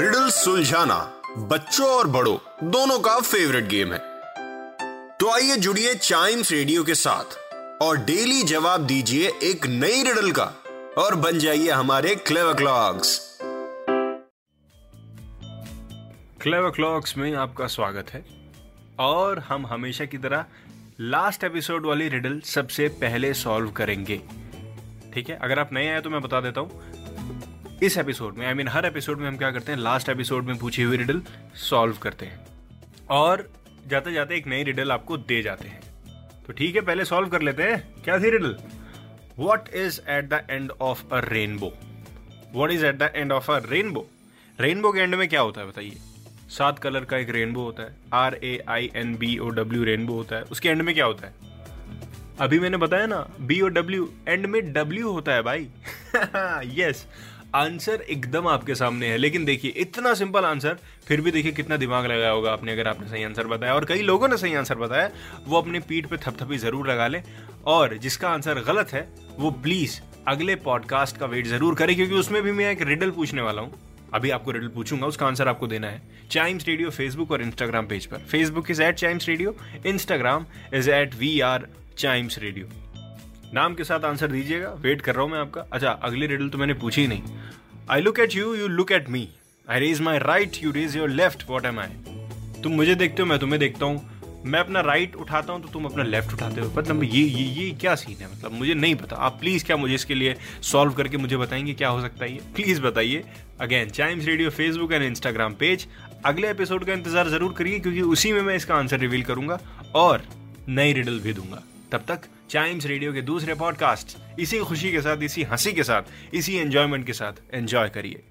Riddle सुलझाना बच्चों और बड़ों, दोनों का फेवरेट गेम है। तो आइए जुड़िए चाइम्स रेडियो के साथ और डेली जवाब दीजिए एक नई रिडल का और बन जाइए हमारे क्लेवर क्लॉक्स क्लेव क्लॉक्स में आपका स्वागत है और हम हमेशा की तरह लास्ट एपिसोड वाली रिडल सबसे पहले सॉल्व करेंगे। ठीक है? अगर आप नए आए तो मैं बता देता हूँ। इस एपिसोड में आई I मीन mean, हर एपिसोड में हम क्या करते हैं? लास्ट एपिसोड में पूछी हुई रिडल सॉल्व करते हैं। और जाते जाते एक नई रिडल आपको दे जाते हैं। तो ठीक है पहले सॉल्व कर लेते हैं। क्या थी riddle what is at the end of a rainbow what is at the end of a rainbow rainbow के एंड में क्या होता है बताइए? सात कलर का एक रेनबो होता है। R A I N B O W rainbow होता है। उसके एंड में क्या होता है? अभी मैंने बताया ना बी ओ डब्ल्यू एंड में डब्ल्यू होता है भाई। यस आंसर एकदम आपके सामने है। लेकिन देखिए, इतना सिंपल आंसर, फिर भी देखिए कितना दिमाग लगाया होगा आपने, अगर आपने सही आंसर बताया। और कई लोगों ने सही आंसर बताया, वो अपने पीठ पे थपथपी ज़रूर लगा ले। और जिसका आंसर गलत है, वो प्लीज़ अगले पॉडकास्ट का वेट ज़रूर करे, क्योंकि उसमें भी मैं एक रिडल पूछने वाला हूँ। अभी आपको रिडल पूछूँगा, उसका आंसर आपको देना है। चाइम्स रेडियो फेसबुक और इंस्टाग्राम पेज पर। Facebook is at Chimes radio Instagram is at we are Chimes radio नाम के साथ आंसर दीजिएगा। वेट कर रहा हूँ मैं आपका। अच्छा अगली रिडल तो मैंने पूछी नहीं। I look at you you look at me I raise my right you raise your left what am I तुम मुझे देखते हो, मैं तुम्हें देखता हूँ। मैं अपना राइट उठाता हूँ तो तुम अपना लेफ़्ट उठाते हो। मतलब ये ये ये क्या सीन है? मतलब मुझे नहीं पता। आप प्लीज़ क्या मुझे इसके लिए सॉल्व करके मुझे बताएँगे क्या हो सकता है ये? प्लीज़ बताइए। Again Chimes radio Facebook and Instagram page अगले एपिसोड का इंतज़ार ज़रूर करिए, क्योंकि उसी में मैं इसका आंसर रिवील करूँगा और नई रिडल भी दूँगा। तब तक चाइम्स रेडियो के दूसरे पॉडकास्ट इसी खुशी के साथ, इसी हँसी के साथ, इसी एंजॉयमेंट के साथ एंजॉय करिए।